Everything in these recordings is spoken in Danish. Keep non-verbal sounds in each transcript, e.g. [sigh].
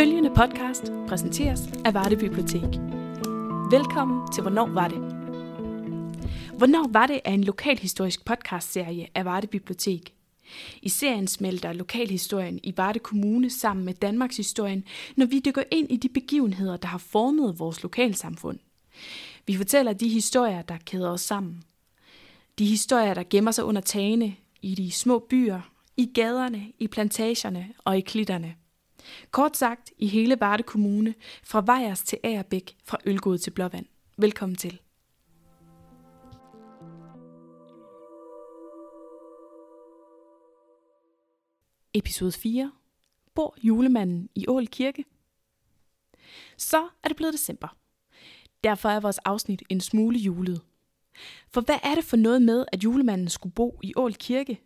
Følgende podcast præsenteres af Varde Bibliotek. Velkommen til Hvornår var det? Hvornår var det er en lokalhistorisk podcastserie af Varde Bibliotek. I serien smelter lokalhistorien i Varde Kommune sammen med Danmarks historien, når vi dykker ind i de begivenheder, der har formet vores lokalsamfund. Vi fortæller de historier, der kæder os sammen. De historier, der gemmer sig under tagene, i de små byer, i gaderne, i plantagerne og i klitterne. Kort sagt, i hele Varde Kommune, fra Vejers til Agerbæk, fra Ølgod til Blåvand. Velkommen til. Episode 4. Bor julemanden i Ål Kirke? Så er det blevet december. Derfor er vores afsnit en smule julet. For hvad er det for noget med, at julemanden skulle bo i Ål Kirke?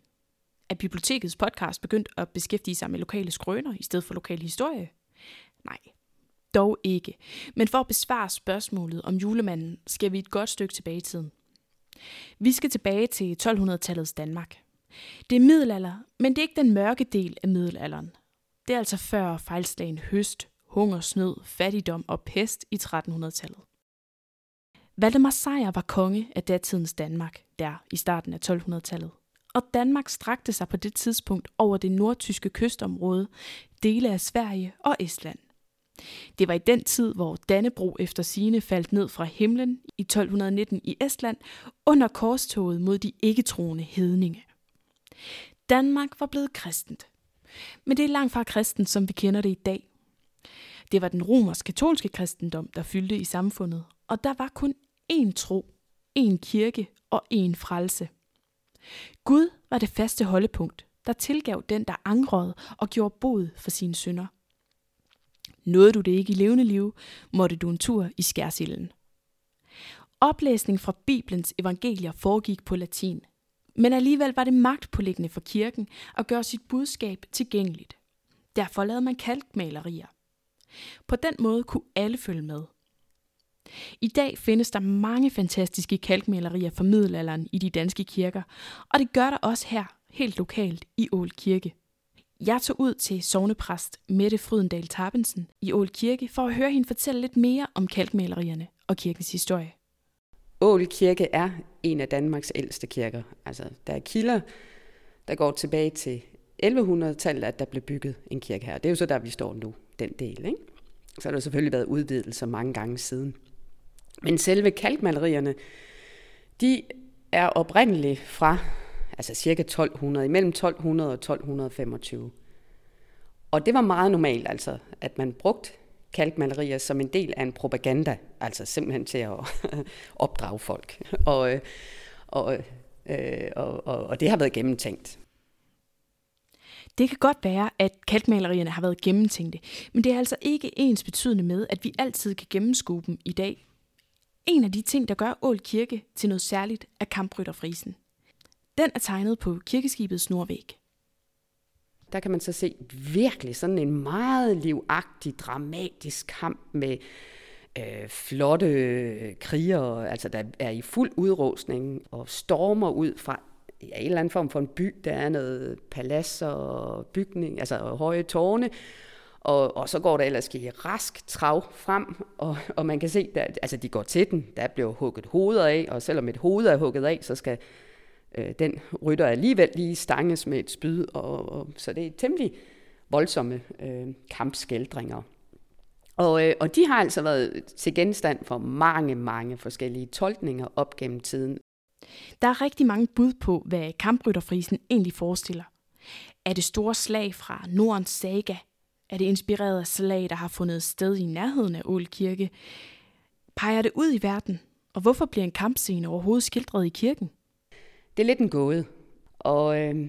Er bibliotekets podcast begyndt at beskæftige sig med lokale skrøner i stedet for lokal historie? Nej, dog ikke. Men for at besvare spørgsmålet om julemanden, skal vi et godt stykke tilbage i tiden. Vi skal tilbage til 1200-tallets Danmark. Det er middelalder, men det er ikke den mørke del af middelalderen. Det er altså før fejlslagen høst, hungersnød, fattigdom og pest i 1300-tallet. Valdemar Sejr var konge af datidens Danmark, der i starten af 1200-tallet. Og Danmark strakte sig på det tidspunkt over det nordtyske kystområde, dele af Sverige og Estland. Det var i den tid, hvor Dannebro efter sine faldt ned fra himlen i 1219 i Estland under korstoget mod de ikke-troende hedninge. Danmark var blevet kristent. Men det er langt fra kristent, som vi kender det i dag. Det var den romersk-katolske kristendom, der fyldte i samfundet, og der var kun én tro, én kirke og én frelse. Gud var det faste holdepunkt, der tilgav den, der angrede og gjorde bod for sine synder. Nåede du det ikke i levende liv, måtte du en tur i skærsilden. Oplæsning fra Bibelens evangelier foregik på latin, men alligevel var det magtpålæggende for kirken at gøre sit budskab tilgængeligt. Derfor lavede man kalkmalerier. På den måde kunne alle følge med. I dag findes der mange fantastiske kalkmalerier fra middelalderen i de danske kirker, og det gør der også her, helt lokalt i Ål Kirke. Jeg tog ud til sovnepræst Mette Frydendal Tarbensen i Ål Kirke for at høre hende fortælle lidt mere om kalkmalerierne og kirkens historie. Ål Kirke er en af Danmarks ældste kirker. Altså, der er kilder, der går tilbage til 1100-tallet, at der blev bygget en kirke her. Det er jo så der, vi står nu, den del. Ikke? Så har der selvfølgelig været udvidelser mange gange siden. Men selve kalkmalerierne, de er oprindeligt fra altså cirka 1200, imellem 1200 og 1225. Og det var meget normalt, altså, at man brugte kalkmalerier som en del af en propaganda, altså simpelthen til at [laughs] opdrage folk. Og, øh, og, øh, og, og, og det har været gennemtænkt. Det kan godt være, at kalkmalerierne har været gennemtænkte, men det er altså ikke ens betydende med, at vi altid kan gennemskue dem i dag. En af de ting, der gør Ål Kirke til noget særligt, er kamprytterfrisen. Den er tegnet på kirkeskibets nordvæg. Der kan man så se virkelig sådan en meget livagtig, dramatisk kamp med øh, flotte øh, krigere, altså der er i fuld udrustning og stormer ud fra ja, en eller anden form for en by. Der er noget palads og bygning, altså høje tårne, og, og så går der ellers i rask trav frem, og, og man kan se, at altså de går til den. Der bliver hugget hoveder af, og selvom et hoved er hugget af, så skal øh, den rytter alligevel lige stanges med et spyd. Og, og, så det er temmelig voldsomme øh, kampskældringer. Og, øh, og de har altså været til genstand for mange, mange forskellige tolkninger op gennem tiden. Der er rigtig mange bud på, hvad kamprytterfrisen egentlig forestiller. Er det store slag fra Nordens saga, er det inspireret af slag, der har fundet sted i nærheden af Ål Kirke? Peger det ud i verden? Og hvorfor bliver en kampscene overhovedet skildret i kirken? Det er lidt en gåde. Og øh,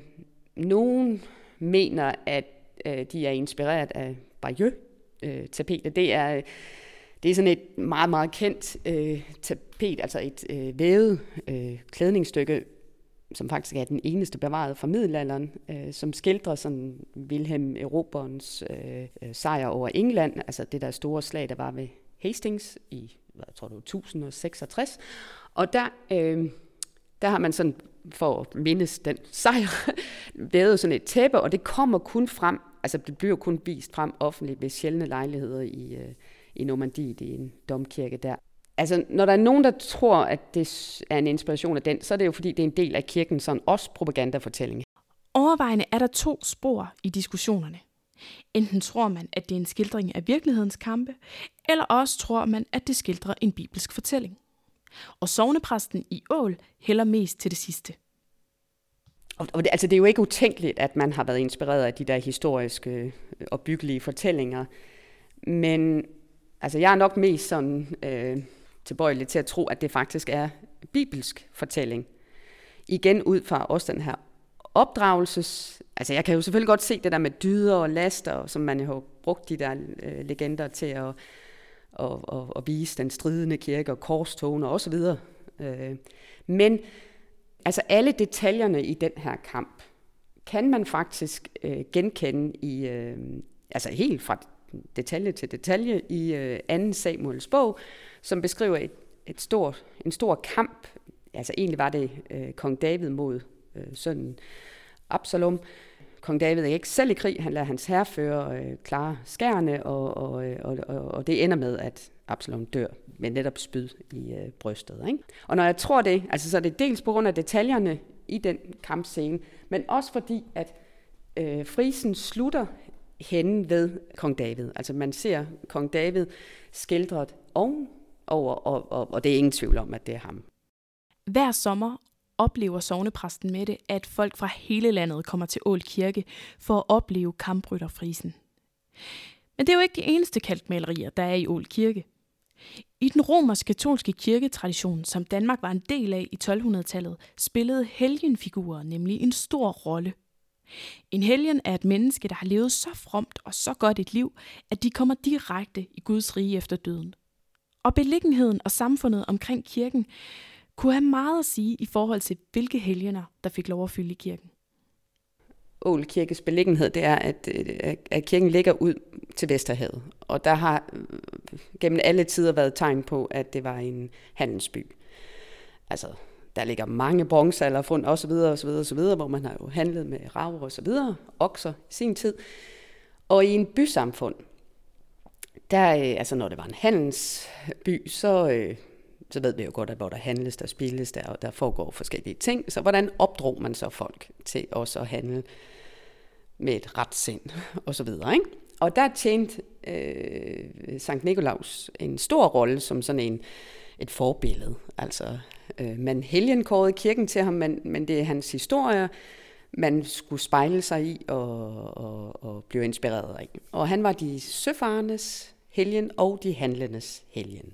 nogen mener, at øh, de er inspireret af Bayeux-tapetet. Øh, det er... Det er sådan et meget, meget kendt øh, tapet, altså et øh, vævet øh, klædningsstykke, som faktisk er den eneste bevarede fra middelalderen, øh, som skildrer sådan Wilhelm Eroberens øh, øh, sejr over England, altså det der store slag, der var ved Hastings i, hvad tror du, 1066. Og der, øh, der har man sådan, for at mindes den sejr, [laughs] vævet sådan et tæppe, og det kommer kun frem Altså det bliver kun vist frem offentligt ved sjældne lejligheder i, øh, i Normandiet i en domkirke der. Altså, når der er nogen, der tror, at det er en inspiration af den, så er det jo fordi, det er en del af kirken, sådan også propagandafortælling. Overvejende er der to spor i diskussionerne. Enten tror man, at det er en skildring af virkelighedens kampe, eller også tror man, at det skildrer en bibelsk fortælling. Og sovnepræsten i Ål hælder mest til det sidste. Og, det, altså, det er jo ikke utænkeligt, at man har været inspireret af de der historiske øh, og byggelige fortællinger. Men altså, jeg er nok mest sådan øh, tilbøjelig til at tro, at det faktisk er bibelsk fortælling. Igen ud fra også den her opdragelses... Altså jeg kan jo selvfølgelig godt se det der med dyder og laster, som man jo har brugt de der øh, legender til at, at, at, at vise den stridende kirke og korstogene osv. Øh, men altså alle detaljerne i den her kamp kan man faktisk øh, genkende i, øh, altså helt fra detalje til detalje i øh, 2. Samuels bog, som beskriver et, et stort, en stor kamp. Altså egentlig var det øh, kong David mod øh, sønnen Absalom. Kong David er ikke selv i krig, han lader hans herrefører øh, klare skærne, og, og, øh, og, og, og det ender med, at Absalom dør med netop spyd i øh, brystet. Ikke? Og når jeg tror det, altså så er det dels på grund af detaljerne i den kampscene, men også fordi, at øh, frisen slutter hen ved kong David. Altså man ser kong David skildret oven over, og, og, og det er ingen tvivl om, at det er ham. Hver sommer oplever sovnepræsten med det, at folk fra hele landet kommer til Ål Kirke for at opleve kamprytterfrisen. Men det er jo ikke de eneste kalkmalerier, der er i Ål Kirke. I den romersk-katolske kirketradition, som Danmark var en del af i 1200-tallet, spillede helgenfigurer nemlig en stor rolle. En helgen er et menneske, der har levet så fromt og så godt et liv, at de kommer direkte i Guds rige efter døden. Og beliggenheden og samfundet omkring kirken kunne have meget at sige i forhold til, hvilke helgener, der fik lov at fylde i kirken. Ål Kirkes beliggenhed, det er, at, øh, at kirken ligger ud til Vesterhavet. Og der har øh, gennem alle tider været tegn på, at det var en handelsby. Altså, der ligger mange bronzealder fund og så videre, og så videre, og så videre, hvor man har jo handlet med rav og så videre, okser i sin tid. Og i en bysamfund, der, øh, altså når det var en handelsby, så, øh, så ved vi jo godt, at hvor der handles, der spilles, der, der foregår forskellige ting. Så hvordan opdrog man så folk til også at handle med et retssind og så videre, ikke? Og der tjente øh, Sankt Nikolaus en stor rolle som sådan en, et forbillede. Altså, øh, man helgenkårede kirken til ham, men, men det er hans historie, man skulle spejle sig i og, og, og blive inspireret af. Og han var de søfarendes helgen og de handlendes helgen.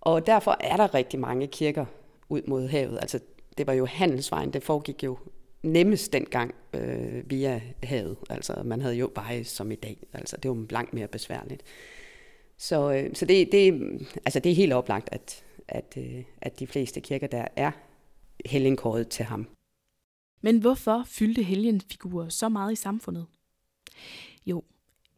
Og derfor er der rigtig mange kirker ud mod havet. Altså, det var jo handelsvejen, det foregik jo nemmest dengang øh, via havet. Altså, man havde jo veje som i dag. Altså, det var langt mere besværligt. Så, øh, så det, det, altså, det er helt oplagt, at, at, øh, at de fleste kirker der er helgenkåret til ham. Men hvorfor fyldte helgenfigurer så meget i samfundet? Jo,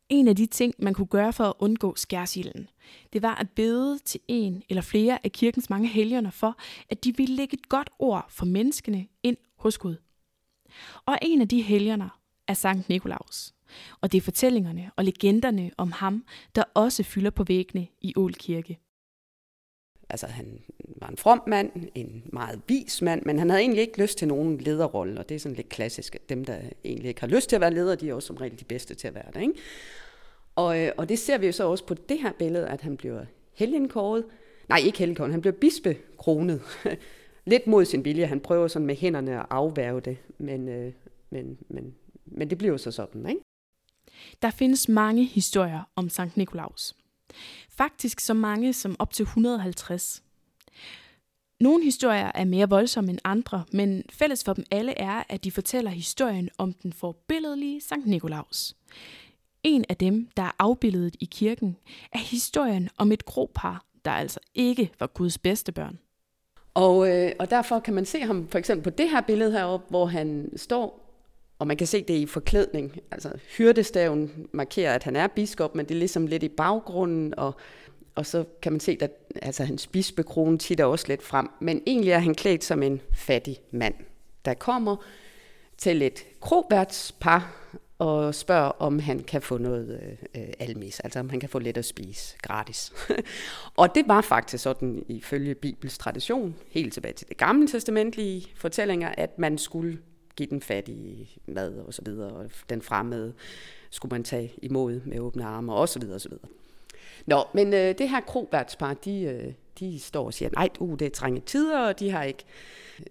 en af de ting, man kunne gøre for at undgå skærsilden, det var at bede til en eller flere af kirkens mange helgener for, at de ville lægge et godt ord for menneskene ind hos Gud. Og en af de helgener er Sankt Nikolaus. Og det er fortællingerne og legenderne om ham, der også fylder på væggene i Ål Kirke. Altså han var en from mand, en meget vis mand, men han havde egentlig ikke lyst til nogen lederrolle, og det er sådan lidt klassisk. Dem, der egentlig ikke har lyst til at være leder, de er også som regel de bedste til at være det. Ikke? Og, øh, og det ser vi jo så også på det her billede, at han bliver helgenkåret. Nej, ikke helgenkåret, han bliver bispekronet. [laughs] lidt mod sin vilje. Han prøver sådan med hænderne at afværge det, men, øh, men, men, men det bliver jo så sådan, ikke? Der findes mange historier om Sankt Nikolaus. Faktisk så mange som op til 150. Nogle historier er mere voldsomme end andre, men fælles for dem alle er, at de fortæller historien om den forbilledelige Sankt Nikolaus. En af dem, der er afbildet i kirken, er historien om et gropar, der altså ikke var Guds bedste børn. Og, øh, og derfor kan man se ham for eksempel på det her billede heroppe, hvor han står og man kan se det i forklædning. Altså hyrdestaven markerer, at han er biskop, men det er ligesom lidt i baggrunden, og, og så kan man se, at altså, hans bispekrone titter også lidt frem. Men egentlig er han klædt som en fattig mand, der kommer til et kroværtspar, og spørger, om han kan få noget øh, almis, altså om han kan få lidt at spise gratis. [laughs] og det var faktisk sådan, ifølge Bibels tradition, helt tilbage til det gamle testamentlige fortællinger, at man skulle give den fattige mad og så videre, og den fremmede skulle man tage imod med åbne arme og så videre og så videre. Nå, men øh, det her krogværtspar, de, øh, de står og siger, nej, uh, det er trænge tider, og de har ikke,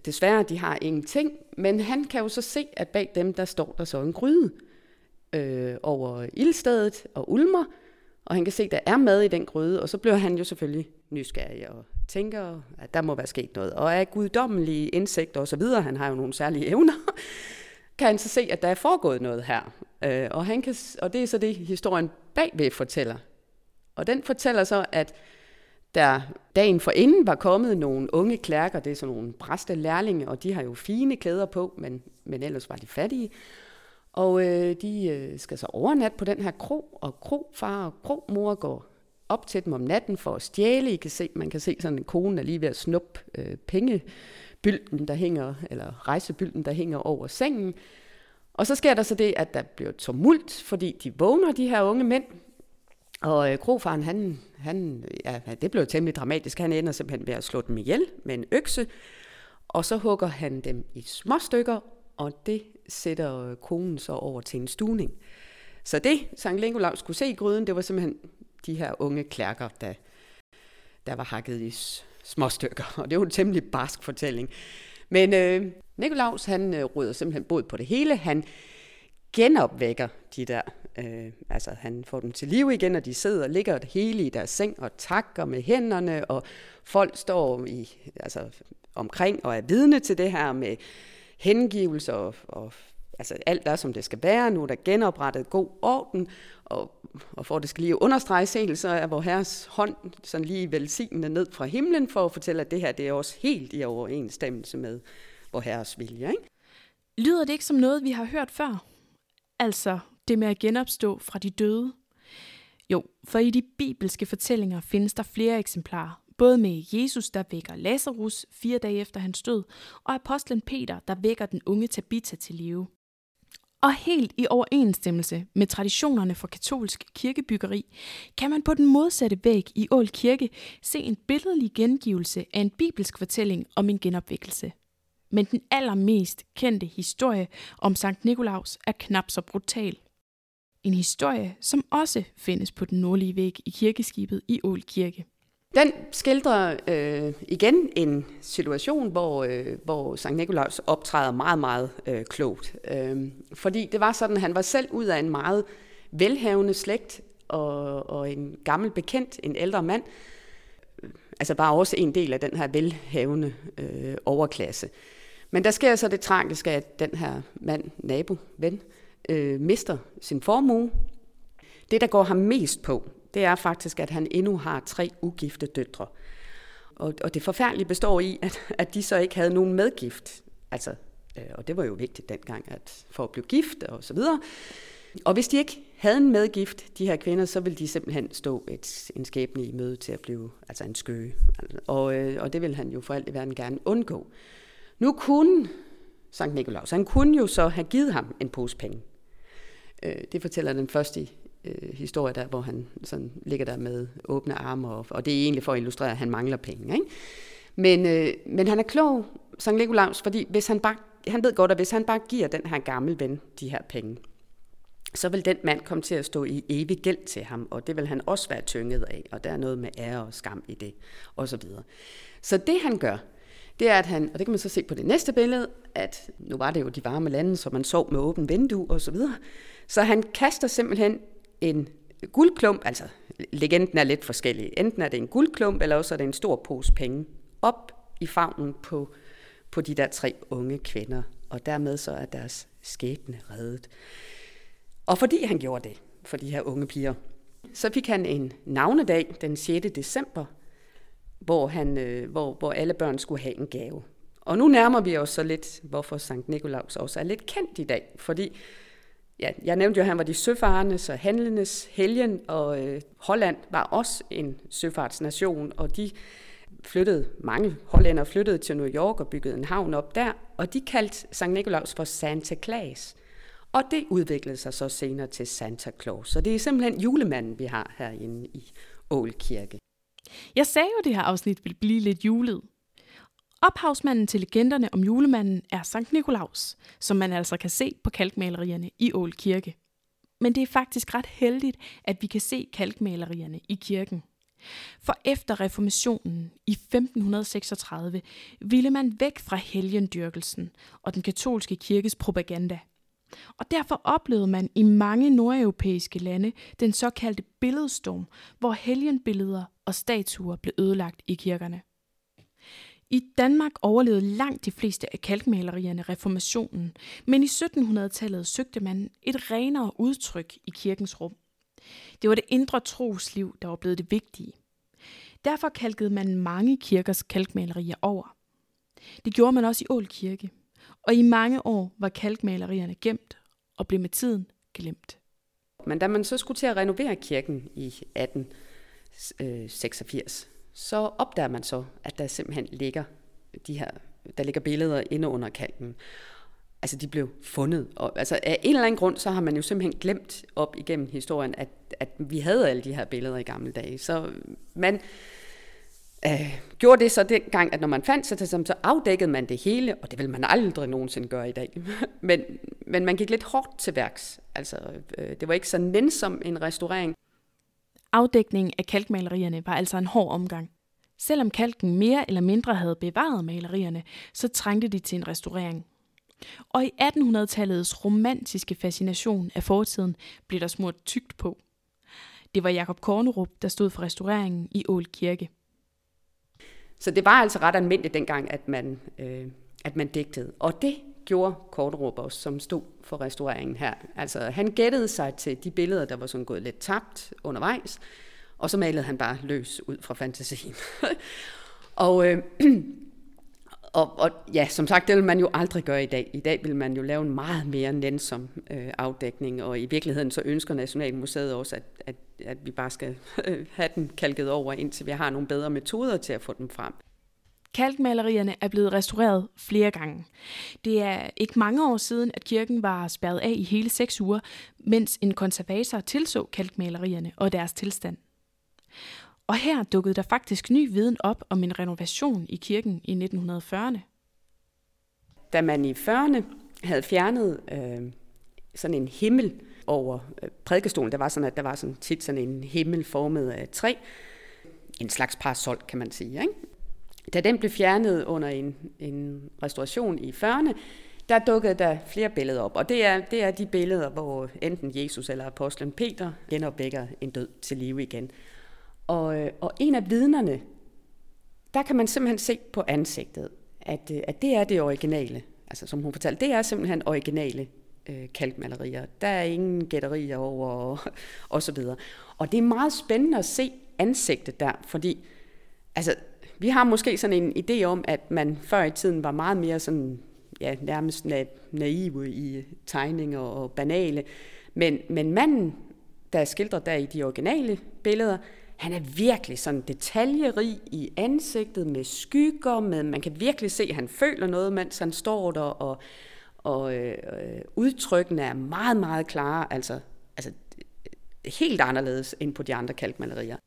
desværre, de har ingenting, men han kan jo så se, at bag dem, der står der så en gryde øh, over ildstedet og ulmer, og han kan se, at der er mad i den gryde, og så bliver han jo selvfølgelig nysgerrig og tænker, at der må være sket noget. Og af guddommelige indsigt og så videre, han har jo nogle særlige evner, [laughs] kan han så se, at der er foregået noget her. Øh, og, han kan, og det er så det, historien bagved fortæller. Og den fortæller så, at der dagen for inden var kommet nogle unge klærker, det er sådan nogle bræste lærlinge, og de har jo fine klæder på, men, men ellers var de fattige. Og øh, de øh, skal så overnatte på den her kro, og krofar og kromor går op til dem om natten for at stjæle. I kan se, man kan se sådan en kone er lige ved at snuppe øh, pengebylden, der hænger, eller rejsebylden, der hænger over sengen. Og så sker der så det, at der bliver tumult, fordi de vågner, de her unge mænd. Og øh, krofaren, han, han, ja, det blev temmelig dramatisk. Han ender simpelthen ved at slå dem ihjel med en økse. Og så hugger han dem i små stykker, og det sætter øh, konen så over til en stuning. Så det, Sankt Lingolaus skulle se i gryden, det var simpelthen de her unge klærker, der, der var hakket i små stykker. Og det var en temmelig barsk fortælling. Men øh, Nikolaus, han øh, rydder simpelthen bod på det hele. Han genopvækker de der, øh, altså han får dem til live igen, og de sidder og ligger det hele i deres seng og takker med hænderne, og folk står i, altså, omkring og er vidne til det her med hengivelse og, og altså alt er, som det skal være. Nu er der genoprettet god orden, og, og for at det skal lige understreges helt, så er vor herres hånd sådan lige velsignende ned fra himlen for at fortælle, at det her det er også helt i overensstemmelse med vor herres vilje. Ikke? Lyder det ikke som noget, vi har hørt før? Altså det med at genopstå fra de døde? Jo, for i de bibelske fortællinger findes der flere eksemplarer, både med Jesus, der vækker Lazarus fire dage efter hans død, og apostlen Peter, der vækker den unge Tabitha til live. Og helt i overensstemmelse med traditionerne for katolsk kirkebyggeri, kan man på den modsatte væg i Ål Kirke se en billedlig gengivelse af en bibelsk fortælling om en genopvækkelse. Men den allermest kendte historie om Sankt Nikolaus er knap så brutal. En historie, som også findes på den nordlige væg i kirkeskibet i Ål Kirke. Den skildrer øh, igen en situation, hvor, øh, hvor Sankt Nikolaus optræder meget, meget øh, klogt. Øh, fordi det var sådan, at han var selv ud af en meget velhavende slægt, og, og en gammel bekendt, en ældre mand, øh, altså bare også en del af den her velhavende øh, overklasse. Men der sker så det tragiske, at den her mand, nabo, ven, øh, mister sin formue. Det, der går ham mest på, det er faktisk, at han endnu har tre ugifte døtre. Og, og det forfærdelige består i, at, at de så ikke havde nogen medgift. Altså, øh, og det var jo vigtigt dengang, at for at blive gift og så videre. Og hvis de ikke havde en medgift, de her kvinder, så ville de simpelthen stå et, en skæbne i møde til at blive altså en skøge. Og, øh, og det ville han jo for alt i verden gerne undgå. Nu kunne Sankt Nikolaus, han kunne jo så have givet ham en pose penge. Øh, det fortæller den første øh, historie der, hvor han sådan ligger der med åbne arme, og, og det er egentlig for at illustrere, at han mangler penge. Ikke? Men, øh, men han er klog, Sankt Nikolaus, fordi hvis han, bare, han ved godt, at hvis han bare giver den her gamle ven de her penge, så vil den mand komme til at stå i evig gæld til ham, og det vil han også være tynget af, og der er noget med ære og skam i det, og så videre. Så det han gør, det er, at han, og det kan man så se på det næste billede, at nu var det jo de varme lande, så man sov med åben vindue og så videre. Så han kaster simpelthen en guldklump, altså legenden er lidt forskellig. Enten er det en guldklump, eller også er det en stor pose penge op i favnen på, på de der tre unge kvinder. Og dermed så er deres skæbne reddet. Og fordi han gjorde det for de her unge piger, så fik han en navnedag den 6. december, hvor, han, øh, hvor, hvor alle børn skulle have en gave. Og nu nærmer vi os så lidt, hvorfor Sankt Nikolaus også er lidt kendt i dag, fordi ja, jeg nævnte jo, at han var de søfarendes og handlendes helgen, og øh, Holland var også en søfartsnation, og de flyttede, mange hollænder flyttede til New York og byggede en havn op der, og de kaldte St. Nikolaus for Santa Claus. Og det udviklede sig så senere til Santa Claus. Så det er simpelthen julemanden, vi har herinde i Ål Kirke. Jeg sagde jo, at det her afsnit ville blive lidt julet. Ophavsmanden til legenderne om julemanden er Sankt Nikolaus, som man altså kan se på kalkmalerierne i Ål Kirke. Men det er faktisk ret heldigt, at vi kan se kalkmalerierne i kirken. For efter reformationen i 1536 ville man væk fra helgendyrkelsen og den katolske kirkes propaganda. Og derfor oplevede man i mange nordeuropæiske lande den såkaldte billedstorm, hvor helgenbilleder og statuer blev ødelagt i kirkerne. I Danmark overlevede langt de fleste af kalkmalerierne reformationen, men i 1700-tallet søgte man et renere udtryk i kirkens rum. Det var det indre trosliv, der var blevet det vigtige. Derfor kalkede man mange kirkers kalkmalerier over. Det gjorde man også i Ål Kirke, og i mange år var kalkmalerierne gemt og blev med tiden glemt. Men da man så skulle til at renovere kirken i 1886, så opdager man så, at der simpelthen ligger de her, der ligger billeder inde under kalken. Altså de blev fundet. Og, altså af en eller anden grund, så har man jo simpelthen glemt op igennem historien, at, at vi havde alle de her billeder i gamle dage. Så man øh, gjorde det så dengang, at når man fandt sig til så afdækkede man det hele, og det vil man aldrig nogensinde gøre i dag. [laughs] men, men man gik lidt hårdt til værks. Altså, øh, det var ikke så nænsom en restaurering. Afdækningen af kalkmalerierne var altså en hård omgang. Selvom kalken mere eller mindre havde bevaret malerierne, så trængte de til en restaurering. Og i 1800-tallets romantiske fascination af fortiden blev der smurt tygt på. Det var Jakob Kornerup, der stod for restaureringen i Ål Kirke. Så det var altså ret almindeligt dengang, at man, øh, at man digtede. Og det gjorde Kortrup også, som stod for restaureringen her. Altså han gættede sig til de billeder, der var sådan gået lidt tabt undervejs, og så malede han bare løs ud fra fantasien. [laughs] og, øh, [clears throat] og, og ja, som sagt, det vil man jo aldrig gøre i dag. I dag vil man jo lave en meget mere nænsom øh, afdækning, og i virkeligheden så ønsker Nationalmuseet også, at, at, at vi bare skal [laughs] have den kalket over, indtil vi har nogle bedre metoder til at få dem frem. Kalkmalerierne er blevet restaureret flere gange. Det er ikke mange år siden, at kirken var spærret af i hele seks uger, mens en konservator tilså kalkmalerierne og deres tilstand. Og her dukkede der faktisk ny viden op om en renovation i kirken i 1940'erne. Da man i 40'erne havde fjernet øh, sådan en himmel over øh, prædikestolen, der var sådan, at der var sådan tit sådan en himmel formet af træ, en slags parasol, kan man sige. Ikke? Da den blev fjernet under en, en restauration i 40'erne, der dukkede der flere billeder op. Og det er, det er de billeder, hvor enten Jesus eller apostlen Peter genopvækker en død til live igen. Og, øh, og en af vidnerne, der kan man simpelthen se på ansigtet, at, øh, at det er det originale. Altså som hun fortalte, det er simpelthen originale øh, kalkmalerier. Der er ingen gætterier over og, og så videre. Og det er meget spændende at se ansigtet der, fordi altså, vi har måske sådan en idé om, at man før i tiden var meget mere sådan, ja, nærmest na- naive i tegninger og banale. Men, men manden, der er skildret der i de originale billeder, han er virkelig sådan detaljerig i ansigtet med skygger, med, man kan virkelig se, at han føler noget, mens han står der, og, og øh, udtrykkene er meget, meget klare, altså, altså helt anderledes end på de andre kalkmalerier.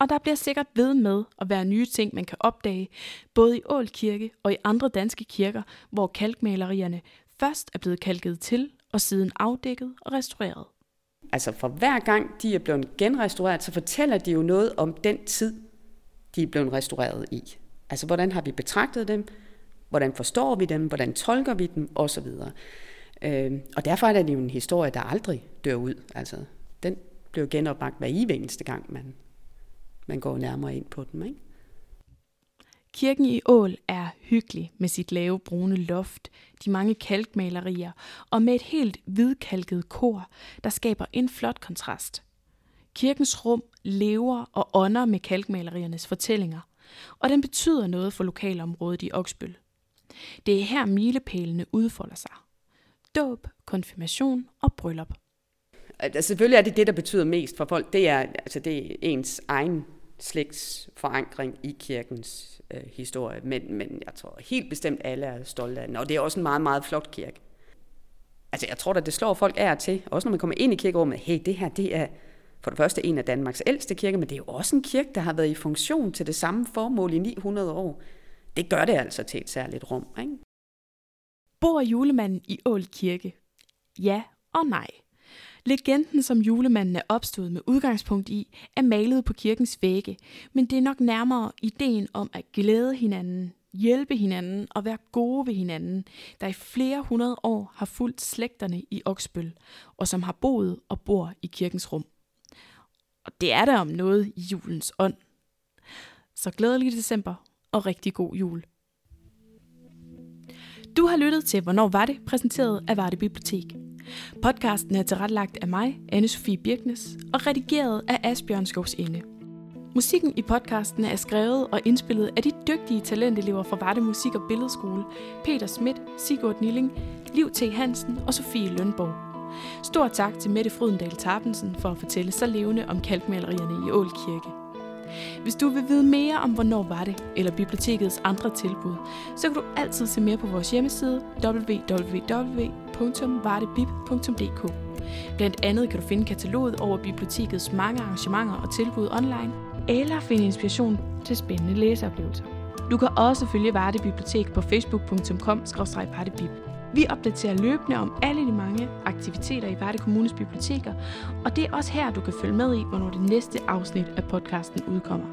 Og der bliver sikkert ved med at være nye ting, man kan opdage, både i Ål Kirke og i andre danske kirker, hvor kalkmalerierne først er blevet kalket til og siden afdækket og restaureret. Altså for hver gang de er blevet genrestaureret, så fortæller de jo noget om den tid, de er blevet restaureret i. Altså hvordan har vi betragtet dem, hvordan forstår vi dem, hvordan tolker vi dem osv. Øh, og derfor er det jo en historie, der aldrig dør ud. Altså den bliver genopbagt hver eneste gang, man, man går nærmere ind på dem. Ikke? Kirken i Ål er hyggelig med sit lave brune loft, de mange kalkmalerier og med et helt hvidkalket kor, der skaber en flot kontrast. Kirkens rum lever og ånder med kalkmaleriernes fortællinger, og den betyder noget for lokalområdet i Oksbøl. Det er her milepælene udfolder sig. Dåb, konfirmation og bryllup. Altså, selvfølgelig er det det, der betyder mest for folk. Det er, altså, det er ens egen slægtsforankring i kirkens øh, historie, men, men jeg tror helt bestemt alle er stolte af den, og det er også en meget, meget flot kirke. Altså jeg tror at det slår folk af til, også når man kommer ind i kirkerummet, hey, det her, det er for det første en af Danmarks ældste kirker, men det er jo også en kirke, der har været i funktion til det samme formål i 900 år. Det gør det altså til et særligt rum, ikke? Bor julemanden i Ål Kirke? Ja og nej. Legenden, som julemanden er opstået med udgangspunkt i, er malet på kirkens vægge, men det er nok nærmere ideen om at glæde hinanden, hjælpe hinanden og være gode ved hinanden, der i flere hundrede år har fulgt slægterne i Oksbøl, og som har boet og bor i kirkens rum. Og det er der om noget i julens ånd. Så glædelig december og rigtig god jul. Du har lyttet til Hvornår var det? præsenteret af Varde Bibliotek. Podcasten er tilrettelagt af mig, anne Sofie Birknes, og redigeret af Asbjørn Skovsinde. Musikken i podcasten er skrevet og indspillet af de dygtige talentelever fra Varde Musik- og Billedskole, Peter Schmidt, Sigurd Nilling, Liv T. Hansen og Sofie Lønborg. Stor tak til Mette Frydendal Tarpensen for at fortælle så levende om kalkmalerierne i Ål Kirke. Hvis du vil vide mere om, hvornår var det, eller bibliotekets andre tilbud, så kan du altid se mere på vores hjemmeside www.vardebib.dk. Blandt andet kan du finde kataloget over bibliotekets mange arrangementer og tilbud online, eller finde inspiration til spændende læseoplevelser. Du kan også følge Varde Bibliotek på facebook.com-vardebib. Vi opdaterer løbende om alle de mange aktiviteter i Varde Kommunes biblioteker, og det er også her, du kan følge med i, hvornår det næste afsnit af podcasten udkommer.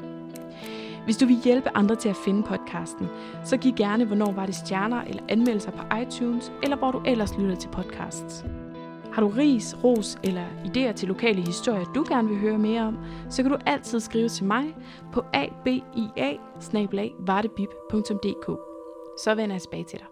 Hvis du vil hjælpe andre til at finde podcasten, så giv gerne Hvornår var det stjerner eller anmeldelser på iTunes, eller hvor du ellers lytter til podcasts. Har du ris, ros eller idéer til lokale historier, du gerne vil høre mere om, så kan du altid skrive til mig på abia Så vender jeg tilbage til dig.